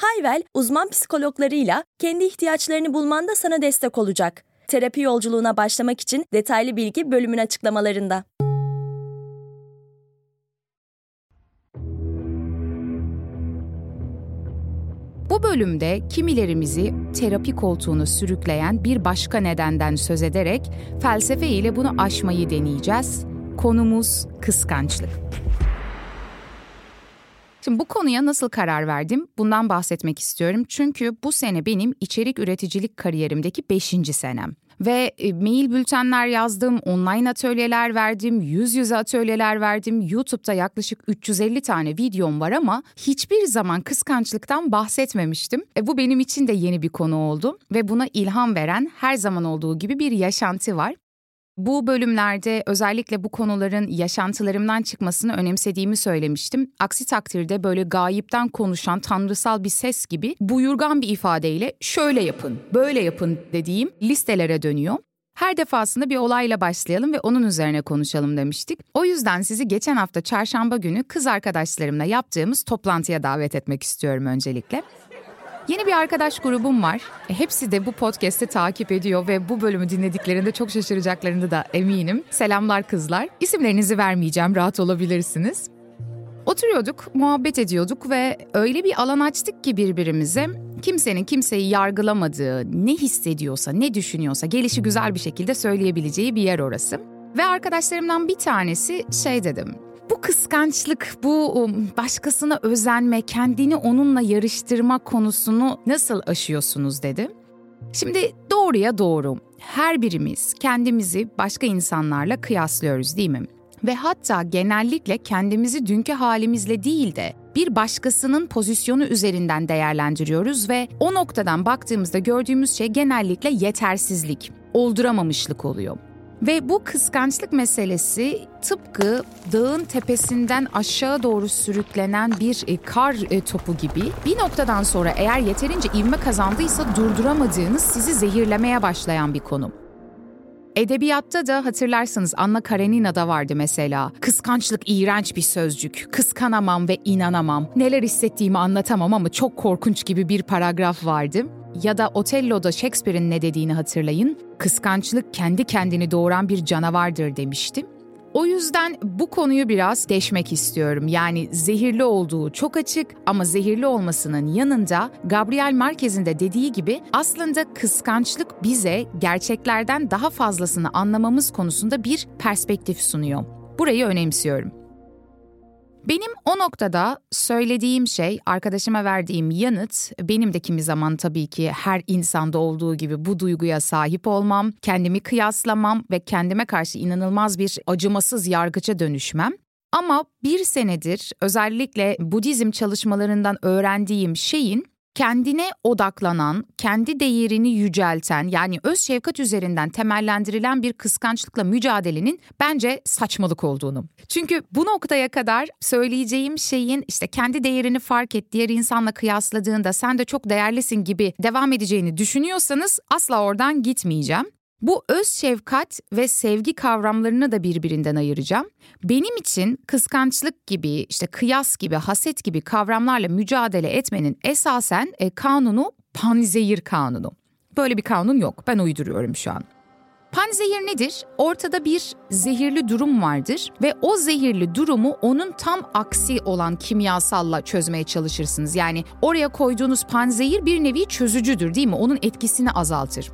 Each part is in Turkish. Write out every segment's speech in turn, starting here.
Hayvel, uzman psikologlarıyla kendi ihtiyaçlarını bulmanda sana destek olacak. Terapi yolculuğuna başlamak için detaylı bilgi bölümün açıklamalarında. Bu bölümde kimilerimizi terapi koltuğunu sürükleyen bir başka nedenden söz ederek felsefe ile bunu aşmayı deneyeceğiz. Konumuz kıskançlık. Şimdi bu konuya nasıl karar verdim? Bundan bahsetmek istiyorum. Çünkü bu sene benim içerik üreticilik kariyerimdeki 5. senem. Ve e, mail bültenler yazdım, online atölyeler verdim, yüz yüze atölyeler verdim. YouTube'da yaklaşık 350 tane videom var ama hiçbir zaman kıskançlıktan bahsetmemiştim. E, bu benim için de yeni bir konu oldu ve buna ilham veren her zaman olduğu gibi bir yaşantı var. Bu bölümlerde özellikle bu konuların yaşantılarımdan çıkmasını önemsediğimi söylemiştim. Aksi takdirde böyle gayipten konuşan tanrısal bir ses gibi buyurgan bir ifadeyle şöyle yapın, böyle yapın dediğim listelere dönüyor. Her defasında bir olayla başlayalım ve onun üzerine konuşalım demiştik. O yüzden sizi geçen hafta çarşamba günü kız arkadaşlarımla yaptığımız toplantıya davet etmek istiyorum öncelikle. Yeni bir arkadaş grubum var. E, hepsi de bu podcast'i takip ediyor ve bu bölümü dinlediklerinde çok şaşıracaklarını da eminim. Selamlar kızlar. İsimlerinizi vermeyeceğim, rahat olabilirsiniz. Oturuyorduk, muhabbet ediyorduk ve öyle bir alan açtık ki birbirimize kimsenin kimseyi yargılamadığı, ne hissediyorsa, ne düşünüyorsa gelişi güzel bir şekilde söyleyebileceği bir yer orası. Ve arkadaşlarımdan bir tanesi şey dedim. Bu kıskançlık, bu um, başkasına özenme, kendini onunla yarıştırma konusunu nasıl aşıyorsunuz dedi. Şimdi doğruya doğru. Her birimiz kendimizi başka insanlarla kıyaslıyoruz değil mi? Ve hatta genellikle kendimizi dünkü halimizle değil de bir başkasının pozisyonu üzerinden değerlendiriyoruz ve o noktadan baktığımızda gördüğümüz şey genellikle yetersizlik, olduramamışlık oluyor. Ve bu kıskançlık meselesi tıpkı dağın tepesinden aşağı doğru sürüklenen bir e, kar e, topu gibi bir noktadan sonra eğer yeterince ivme kazandıysa durduramadığınız sizi zehirlemeye başlayan bir konum. Edebiyatta da hatırlarsınız Anna Karenina'da vardı mesela. Kıskançlık iğrenç bir sözcük. Kıskanamam ve inanamam. Neler hissettiğimi anlatamam ama çok korkunç gibi bir paragraf vardı. Ya da Otello'da Shakespeare'in ne dediğini hatırlayın. Kıskançlık kendi kendini doğuran bir canavardır demiştim. O yüzden bu konuyu biraz deşmek istiyorum. Yani zehirli olduğu çok açık ama zehirli olmasının yanında Gabriel Marquez'in de dediği gibi aslında kıskançlık bize gerçeklerden daha fazlasını anlamamız konusunda bir perspektif sunuyor. Burayı önemsiyorum. Benim o noktada söylediğim şey, arkadaşıma verdiğim yanıt, benim de kimi zaman tabii ki her insanda olduğu gibi bu duyguya sahip olmam, kendimi kıyaslamam ve kendime karşı inanılmaz bir acımasız yargıça dönüşmem. Ama bir senedir özellikle Budizm çalışmalarından öğrendiğim şeyin kendine odaklanan, kendi değerini yücelten yani öz şefkat üzerinden temellendirilen bir kıskançlıkla mücadelenin bence saçmalık olduğunu. Çünkü bu noktaya kadar söyleyeceğim şeyin işte kendi değerini fark et, diğer insanla kıyasladığında sen de çok değerlisin gibi devam edeceğini düşünüyorsanız asla oradan gitmeyeceğim. Bu öz şefkat ve sevgi kavramlarını da birbirinden ayıracağım. Benim için kıskançlık gibi, işte kıyas gibi, haset gibi kavramlarla mücadele etmenin esasen e, kanunu panzehir kanunu. Böyle bir kanun yok. Ben uyduruyorum şu an. Panzehir nedir? Ortada bir zehirli durum vardır ve o zehirli durumu onun tam aksi olan kimyasalla çözmeye çalışırsınız. Yani oraya koyduğunuz panzehir bir nevi çözücüdür değil mi? Onun etkisini azaltır.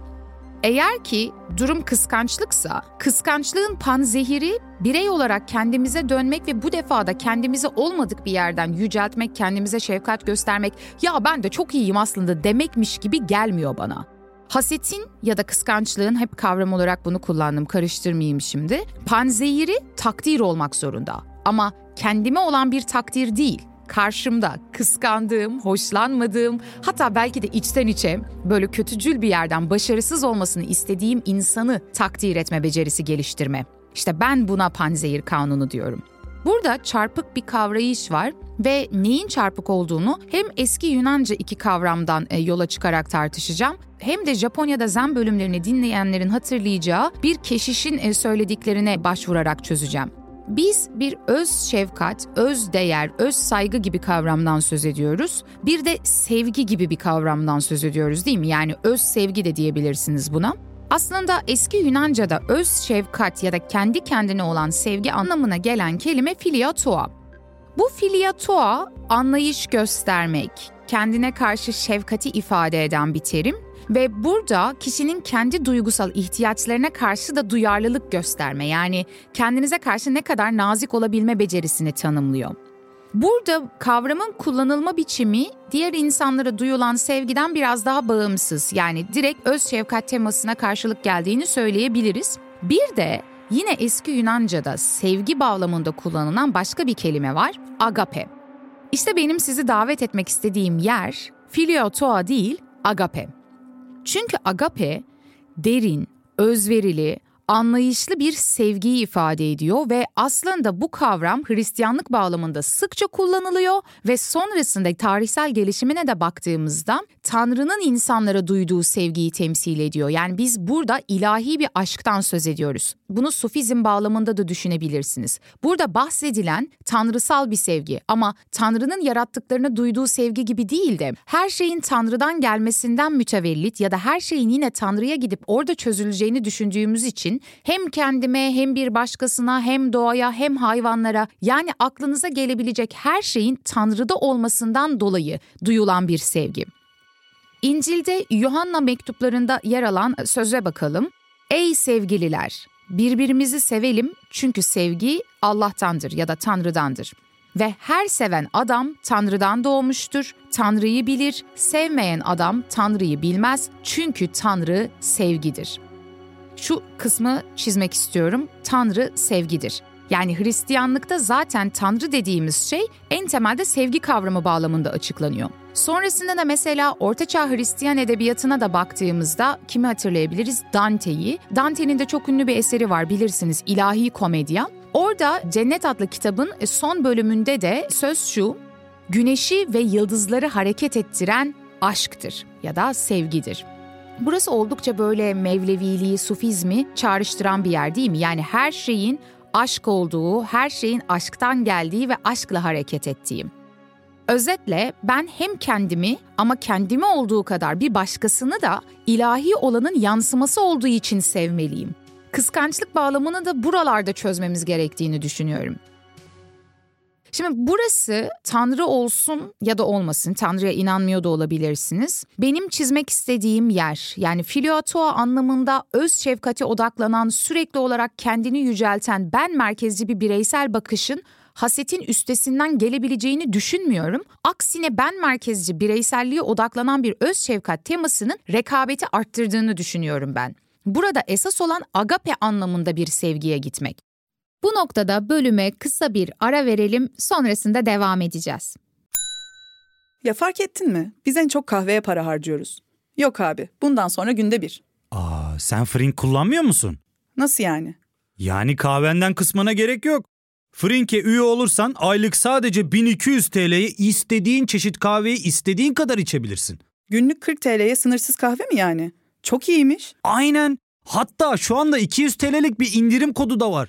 Eğer ki durum kıskançlıksa, kıskançlığın panzehiri birey olarak kendimize dönmek ve bu defa da kendimizi olmadık bir yerden yüceltmek, kendimize şefkat göstermek, ya ben de çok iyiyim aslında demekmiş gibi gelmiyor bana. Hasetin ya da kıskançlığın hep kavram olarak bunu kullandım karıştırmayayım şimdi. Panzehiri takdir olmak zorunda ama kendime olan bir takdir değil karşımda kıskandığım, hoşlanmadığım, hatta belki de içten içe böyle kötücül bir yerden başarısız olmasını istediğim insanı takdir etme becerisi geliştirme. İşte ben buna panzehir kanunu diyorum. Burada çarpık bir kavrayış var ve neyin çarpık olduğunu hem eski Yunanca iki kavramdan e, yola çıkarak tartışacağım hem de Japonya'da zen bölümlerini dinleyenlerin hatırlayacağı bir keşişin e, söylediklerine başvurarak çözeceğim. Biz bir öz şefkat, öz değer, öz saygı gibi kavramdan söz ediyoruz. Bir de sevgi gibi bir kavramdan söz ediyoruz değil mi? Yani öz sevgi de diyebilirsiniz buna. Aslında eski Yunanca'da öz şefkat ya da kendi kendine olan sevgi anlamına gelen kelime filiatoa. Bu filiatoa anlayış göstermek, kendine karşı şefkati ifade eden bir terim ve burada kişinin kendi duygusal ihtiyaçlarına karşı da duyarlılık gösterme yani kendinize karşı ne kadar nazik olabilme becerisini tanımlıyor. Burada kavramın kullanılma biçimi diğer insanlara duyulan sevgiden biraz daha bağımsız. Yani direkt öz şefkat temasına karşılık geldiğini söyleyebiliriz. Bir de yine eski Yunanca'da sevgi bağlamında kullanılan başka bir kelime var, agape. İşte benim sizi davet etmek istediğim yer filio toa değil, agape. Çünkü agape derin, özverili, anlayışlı bir sevgiyi ifade ediyor ve aslında bu kavram Hristiyanlık bağlamında sıkça kullanılıyor ve sonrasında tarihsel gelişimine de baktığımızda Tanrı'nın insanlara duyduğu sevgiyi temsil ediyor. Yani biz burada ilahi bir aşktan söz ediyoruz. Bunu sufizm bağlamında da düşünebilirsiniz. Burada bahsedilen tanrısal bir sevgi ama Tanrı'nın yarattıklarını duyduğu sevgi gibi değil de her şeyin Tanrı'dan gelmesinden mütevellit ya da her şeyin yine Tanrı'ya gidip orada çözüleceğini düşündüğümüz için hem kendime hem bir başkasına hem doğaya hem hayvanlara yani aklınıza gelebilecek her şeyin Tanrı'da olmasından dolayı duyulan bir sevgi. İncil'de Yuhanna mektuplarında yer alan söze bakalım. Ey sevgililer, birbirimizi sevelim çünkü sevgi Allah'tandır ya da Tanrı'dandır. Ve her seven adam Tanrı'dan doğmuştur, Tanrı'yı bilir, sevmeyen adam Tanrı'yı bilmez çünkü Tanrı sevgidir. Şu kısmı çizmek istiyorum. Tanrı sevgidir. Yani Hristiyanlıkta zaten Tanrı dediğimiz şey en temelde sevgi kavramı bağlamında açıklanıyor. Sonrasında da mesela Ortaçağ Hristiyan edebiyatına da baktığımızda kimi hatırlayabiliriz? Dante'yi. Dante'nin de çok ünlü bir eseri var bilirsiniz İlahi Komedya. Orada Cennet adlı kitabın son bölümünde de söz şu, güneşi ve yıldızları hareket ettiren aşktır ya da sevgidir. Burası oldukça böyle Mevleviliği, Sufizmi çağrıştıran bir yer değil mi? Yani her şeyin aşk olduğu, her şeyin aşktan geldiği ve aşkla hareket ettiğim. Özetle ben hem kendimi ama kendimi olduğu kadar bir başkasını da ilahi olanın yansıması olduğu için sevmeliyim. Kıskançlık bağlamını da buralarda çözmemiz gerektiğini düşünüyorum. Şimdi burası Tanrı olsun ya da olmasın, Tanrı'ya inanmıyor da olabilirsiniz. Benim çizmek istediğim yer yani filiotoa anlamında öz şefkate odaklanan, sürekli olarak kendini yücelten ben merkezli bir bireysel bakışın hasetin üstesinden gelebileceğini düşünmüyorum. Aksine ben merkezci bireyselliğe odaklanan bir öz şefkat temasının rekabeti arttırdığını düşünüyorum ben. Burada esas olan agape anlamında bir sevgiye gitmek. Bu noktada bölüme kısa bir ara verelim, sonrasında devam edeceğiz. Ya fark ettin mi? Biz en çok kahveye para harcıyoruz. Yok abi, bundan sonra günde bir. Aa, sen Frink kullanmıyor musun? Nasıl yani? Yani kahvenden kısmına gerek yok. Frink'e üye olursan aylık sadece 1200 TL'ye istediğin çeşit kahveyi istediğin kadar içebilirsin. Günlük 40 TL'ye sınırsız kahve mi yani? Çok iyiymiş. Aynen. Hatta şu anda 200 TL'lik bir indirim kodu da var.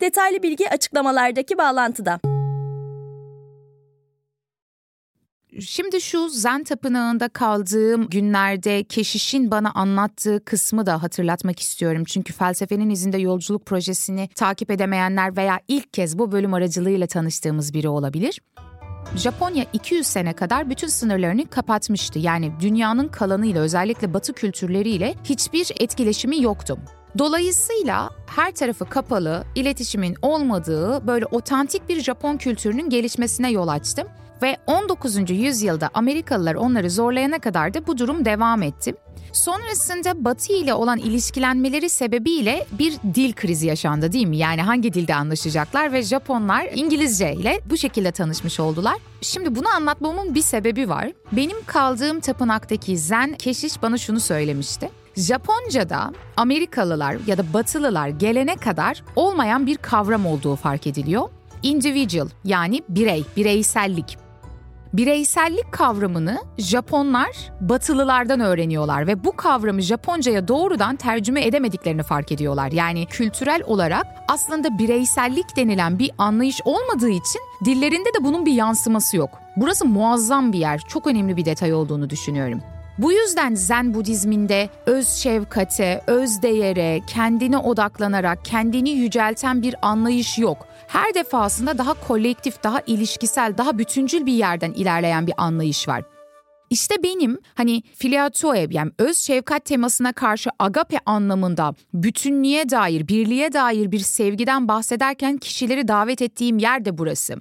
Detaylı bilgi açıklamalardaki bağlantıda. Şimdi şu Zen Tapınağı'nda kaldığım günlerde keşişin bana anlattığı kısmı da hatırlatmak istiyorum. Çünkü felsefenin izinde yolculuk projesini takip edemeyenler veya ilk kez bu bölüm aracılığıyla tanıştığımız biri olabilir. Japonya 200 sene kadar bütün sınırlarını kapatmıştı. Yani dünyanın kalanıyla özellikle batı kültürleriyle hiçbir etkileşimi yoktu. Dolayısıyla her tarafı kapalı, iletişimin olmadığı böyle otantik bir Japon kültürünün gelişmesine yol açtı. Ve 19. yüzyılda Amerikalılar onları zorlayana kadar da bu durum devam etti. Sonrasında Batı ile olan ilişkilenmeleri sebebiyle bir dil krizi yaşandı değil mi? Yani hangi dilde anlaşacaklar ve Japonlar İngilizce ile bu şekilde tanışmış oldular. Şimdi bunu anlatmamın bir sebebi var. Benim kaldığım tapınaktaki zen keşiş bana şunu söylemişti. Japonca'da Amerikalılar ya da Batılılar gelene kadar olmayan bir kavram olduğu fark ediliyor. Individual yani birey, bireysellik. Bireysellik kavramını Japonlar Batılılardan öğreniyorlar ve bu kavramı Japonca'ya doğrudan tercüme edemediklerini fark ediyorlar. Yani kültürel olarak aslında bireysellik denilen bir anlayış olmadığı için dillerinde de bunun bir yansıması yok. Burası muazzam bir yer, çok önemli bir detay olduğunu düşünüyorum. Bu yüzden Zen Budizminde öz şefkate, öz değere, kendine odaklanarak kendini yücelten bir anlayış yok. Her defasında daha kolektif, daha ilişkisel, daha bütüncül bir yerden ilerleyen bir anlayış var. İşte benim hani filiatoe yani öz şefkat temasına karşı agape anlamında bütünlüğe dair, birliğe dair bir sevgiden bahsederken kişileri davet ettiğim yer de burası.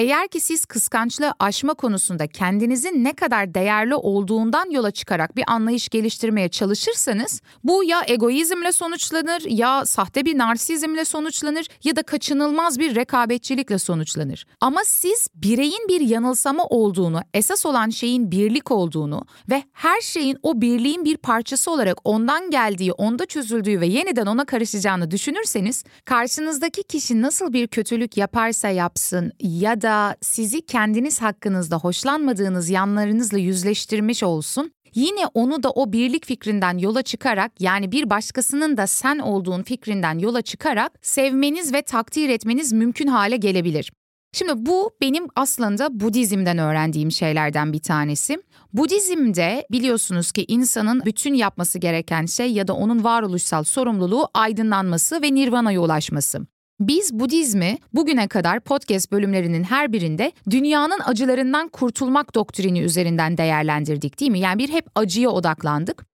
Eğer ki siz kıskançlığı aşma konusunda kendinizin ne kadar değerli olduğundan yola çıkarak bir anlayış geliştirmeye çalışırsanız bu ya egoizmle sonuçlanır ya sahte bir narsizmle sonuçlanır ya da kaçınılmaz bir rekabetçilikle sonuçlanır. Ama siz bireyin bir yanılsama olduğunu, esas olan şeyin birlik olduğunu ve her şeyin o birliğin bir parçası olarak ondan geldiği, onda çözüldüğü ve yeniden ona karışacağını düşünürseniz karşınızdaki kişi nasıl bir kötülük yaparsa yapsın ya da sizi kendiniz hakkınızda hoşlanmadığınız yanlarınızla yüzleştirmiş olsun, yine onu da o birlik fikrinden yola çıkarak yani bir başkasının da sen olduğun fikrinden yola çıkarak sevmeniz ve takdir etmeniz mümkün hale gelebilir. Şimdi bu benim aslında Budizm'den öğrendiğim şeylerden bir tanesi. Budizm'de biliyorsunuz ki insanın bütün yapması gereken şey ya da onun varoluşsal sorumluluğu aydınlanması ve nirvana'ya ulaşması. Biz Budizmi bugüne kadar podcast bölümlerinin her birinde dünyanın acılarından kurtulmak doktrini üzerinden değerlendirdik değil mi? Yani bir hep acıya odaklandık.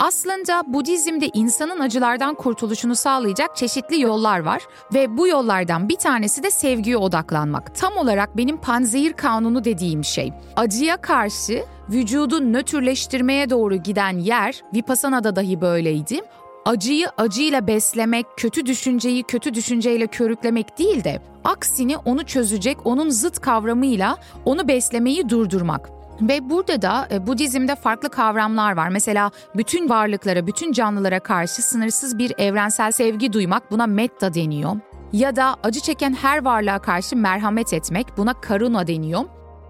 Aslında Budizm'de insanın acılardan kurtuluşunu sağlayacak çeşitli yollar var ve bu yollardan bir tanesi de sevgiye odaklanmak. Tam olarak benim panzehir kanunu dediğim şey. Acıya karşı vücudu nötrleştirmeye doğru giden yer, Vipassana'da dahi böyleydi acıyı acıyla beslemek, kötü düşünceyi kötü düşünceyle körüklemek değil de aksini onu çözecek, onun zıt kavramıyla onu beslemeyi durdurmak. Ve burada da e, Budizm'de farklı kavramlar var. Mesela bütün varlıklara, bütün canlılara karşı sınırsız bir evrensel sevgi duymak buna metta deniyor. Ya da acı çeken her varlığa karşı merhamet etmek buna karuna deniyor.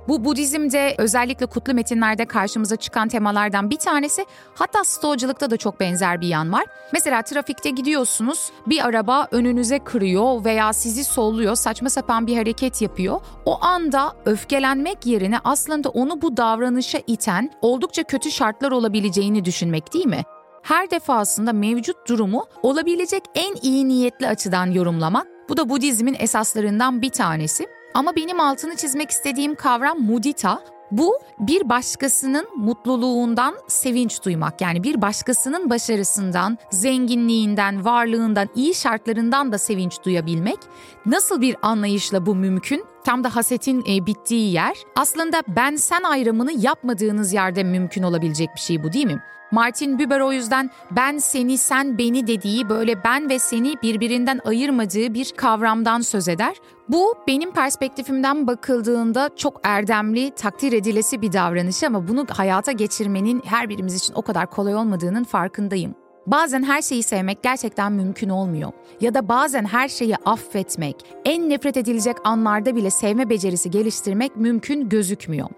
Bu Budizm'de özellikle kutlu metinlerde karşımıza çıkan temalardan bir tanesi. Hatta stoğacılıkta da çok benzer bir yan var. Mesela trafikte gidiyorsunuz, bir araba önünüze kırıyor veya sizi solluyor, saçma sapan bir hareket yapıyor. O anda öfkelenmek yerine aslında onu bu davranışa iten oldukça kötü şartlar olabileceğini düşünmek değil mi? Her defasında mevcut durumu olabilecek en iyi niyetli açıdan yorumlamak. Bu da Budizmin esaslarından bir tanesi. Ama benim altını çizmek istediğim kavram mudita. Bu bir başkasının mutluluğundan sevinç duymak. Yani bir başkasının başarısından, zenginliğinden, varlığından, iyi şartlarından da sevinç duyabilmek. Nasıl bir anlayışla bu mümkün? Tam da hasetin e, bittiği yer. Aslında ben sen ayrımını yapmadığınız yerde mümkün olabilecek bir şey bu değil mi? Martin Buber o yüzden ben seni sen beni dediği böyle ben ve seni birbirinden ayırmadığı bir kavramdan söz eder. Bu benim perspektifimden bakıldığında çok erdemli, takdir edilesi bir davranış ama bunu hayata geçirmenin her birimiz için o kadar kolay olmadığının farkındayım. Bazen her şeyi sevmek gerçekten mümkün olmuyor. Ya da bazen her şeyi affetmek, en nefret edilecek anlarda bile sevme becerisi geliştirmek mümkün gözükmüyor.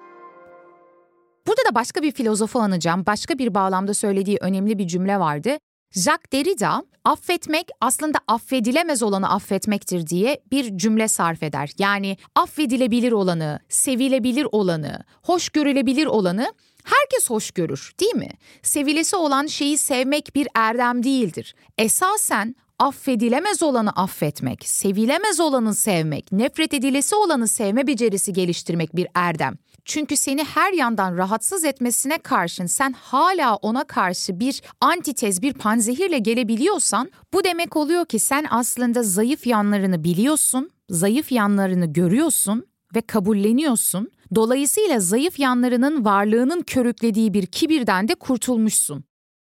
Burada da başka bir filozofu anacağım. Başka bir bağlamda söylediği önemli bir cümle vardı. Jacques Derrida affetmek aslında affedilemez olanı affetmektir diye bir cümle sarf eder. Yani affedilebilir olanı, sevilebilir olanı, hoş görülebilir olanı herkes hoş görür değil mi? Sevilesi olan şeyi sevmek bir erdem değildir. Esasen affedilemez olanı affetmek, sevilemez olanı sevmek, nefret edilesi olanı sevme becerisi geliştirmek bir erdem. Çünkü seni her yandan rahatsız etmesine karşın sen hala ona karşı bir antitez, bir panzehirle gelebiliyorsan bu demek oluyor ki sen aslında zayıf yanlarını biliyorsun, zayıf yanlarını görüyorsun ve kabulleniyorsun. Dolayısıyla zayıf yanlarının varlığının körüklediği bir kibirden de kurtulmuşsun.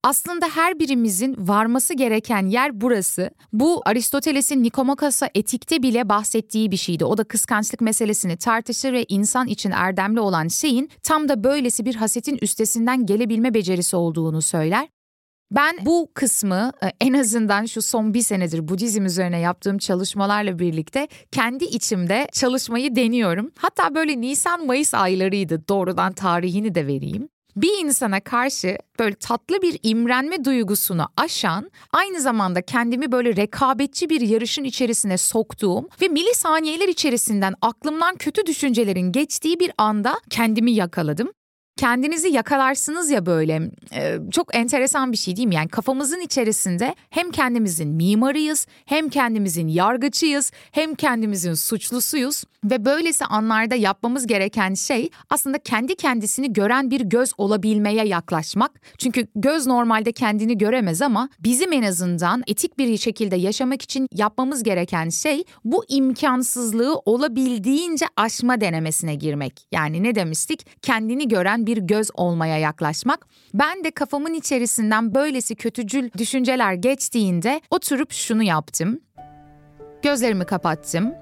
Aslında her birimizin varması gereken yer burası. Bu Aristoteles'in Nikomakos'a etikte bile bahsettiği bir şeydi. O da kıskançlık meselesini tartışır ve insan için erdemli olan şeyin tam da böylesi bir hasetin üstesinden gelebilme becerisi olduğunu söyler. Ben bu kısmı e, en azından şu son bir senedir Budizm üzerine yaptığım çalışmalarla birlikte kendi içimde çalışmayı deniyorum. Hatta böyle Nisan-Mayıs aylarıydı doğrudan tarihini de vereyim bir insana karşı böyle tatlı bir imrenme duygusunu aşan, aynı zamanda kendimi böyle rekabetçi bir yarışın içerisine soktuğum ve milisaniyeler içerisinden aklımdan kötü düşüncelerin geçtiği bir anda kendimi yakaladım kendinizi yakalarsınız ya böyle e, çok enteresan bir şey değil mi? Yani kafamızın içerisinde hem kendimizin mimarıyız, hem kendimizin yargıcıyız, hem kendimizin suçlusuyuz ve böylesi anlarda yapmamız gereken şey aslında kendi kendisini gören bir göz olabilmeye yaklaşmak. Çünkü göz normalde kendini göremez ama bizim en azından etik bir şekilde yaşamak için yapmamız gereken şey bu imkansızlığı olabildiğince aşma denemesine girmek. Yani ne demiştik? Kendini gören bir göz olmaya yaklaşmak. Ben de kafamın içerisinden böylesi kötücül düşünceler geçtiğinde oturup şunu yaptım. Gözlerimi kapattım.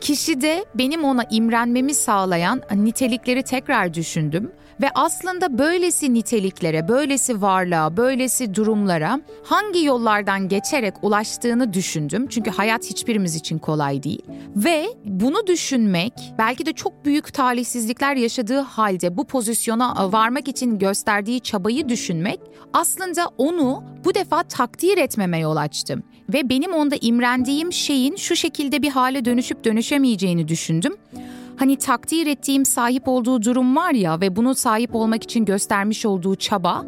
Kişide benim ona imrenmemi sağlayan nitelikleri tekrar düşündüm ve aslında böylesi niteliklere, böylesi varlığa, böylesi durumlara hangi yollardan geçerek ulaştığını düşündüm. Çünkü hayat hiçbirimiz için kolay değil. Ve bunu düşünmek belki de çok büyük talihsizlikler yaşadığı halde bu pozisyona varmak için gösterdiği çabayı düşünmek aslında onu bu defa takdir etmeme yol açtı. Ve benim onda imrendiğim şeyin şu şekilde bir hale dönüşüp dönüşemeyeceğini düşündüm. Hani takdir ettiğim sahip olduğu durum var ya ve bunu sahip olmak için göstermiş olduğu çaba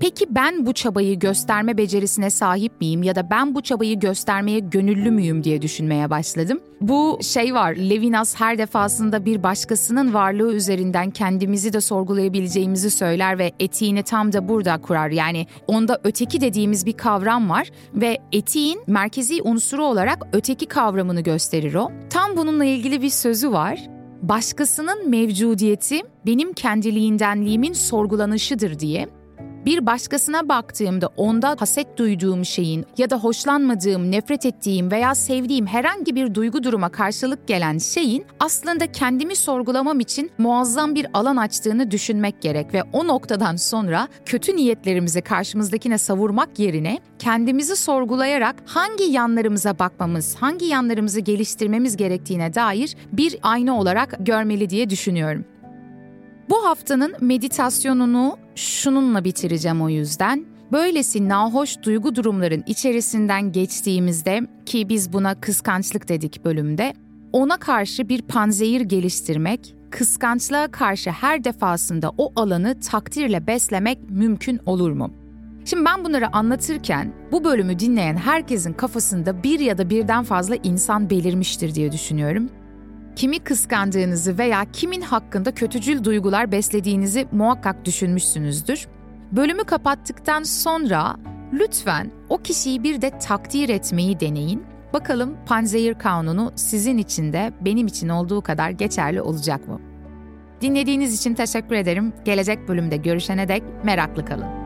Peki ben bu çabayı gösterme becerisine sahip miyim ya da ben bu çabayı göstermeye gönüllü müyüm diye düşünmeye başladım. Bu şey var, Levinas her defasında bir başkasının varlığı üzerinden kendimizi de sorgulayabileceğimizi söyler ve etiğini tam da burada kurar. Yani onda öteki dediğimiz bir kavram var ve etiğin merkezi unsuru olarak öteki kavramını gösterir o. Tam bununla ilgili bir sözü var başkasının mevcudiyeti benim kendiliğindenliğimin sorgulanışıdır diye bir başkasına baktığımda onda haset duyduğum şeyin ya da hoşlanmadığım, nefret ettiğim veya sevdiğim herhangi bir duygu duruma karşılık gelen şeyin aslında kendimi sorgulamam için muazzam bir alan açtığını düşünmek gerek ve o noktadan sonra kötü niyetlerimizi karşımızdakine savurmak yerine kendimizi sorgulayarak hangi yanlarımıza bakmamız, hangi yanlarımızı geliştirmemiz gerektiğine dair bir ayna olarak görmeli diye düşünüyorum. Bu haftanın meditasyonunu şununla bitireceğim o yüzden. Böylesi nahoş duygu durumların içerisinden geçtiğimizde ki biz buna kıskançlık dedik bölümde, ona karşı bir panzehir geliştirmek, kıskançlığa karşı her defasında o alanı takdirle beslemek mümkün olur mu? Şimdi ben bunları anlatırken bu bölümü dinleyen herkesin kafasında bir ya da birden fazla insan belirmiştir diye düşünüyorum kimi kıskandığınızı veya kimin hakkında kötücül duygular beslediğinizi muhakkak düşünmüşsünüzdür. Bölümü kapattıktan sonra lütfen o kişiyi bir de takdir etmeyi deneyin. Bakalım panzehir kanunu sizin için de benim için olduğu kadar geçerli olacak mı? Dinlediğiniz için teşekkür ederim. Gelecek bölümde görüşene dek meraklı kalın.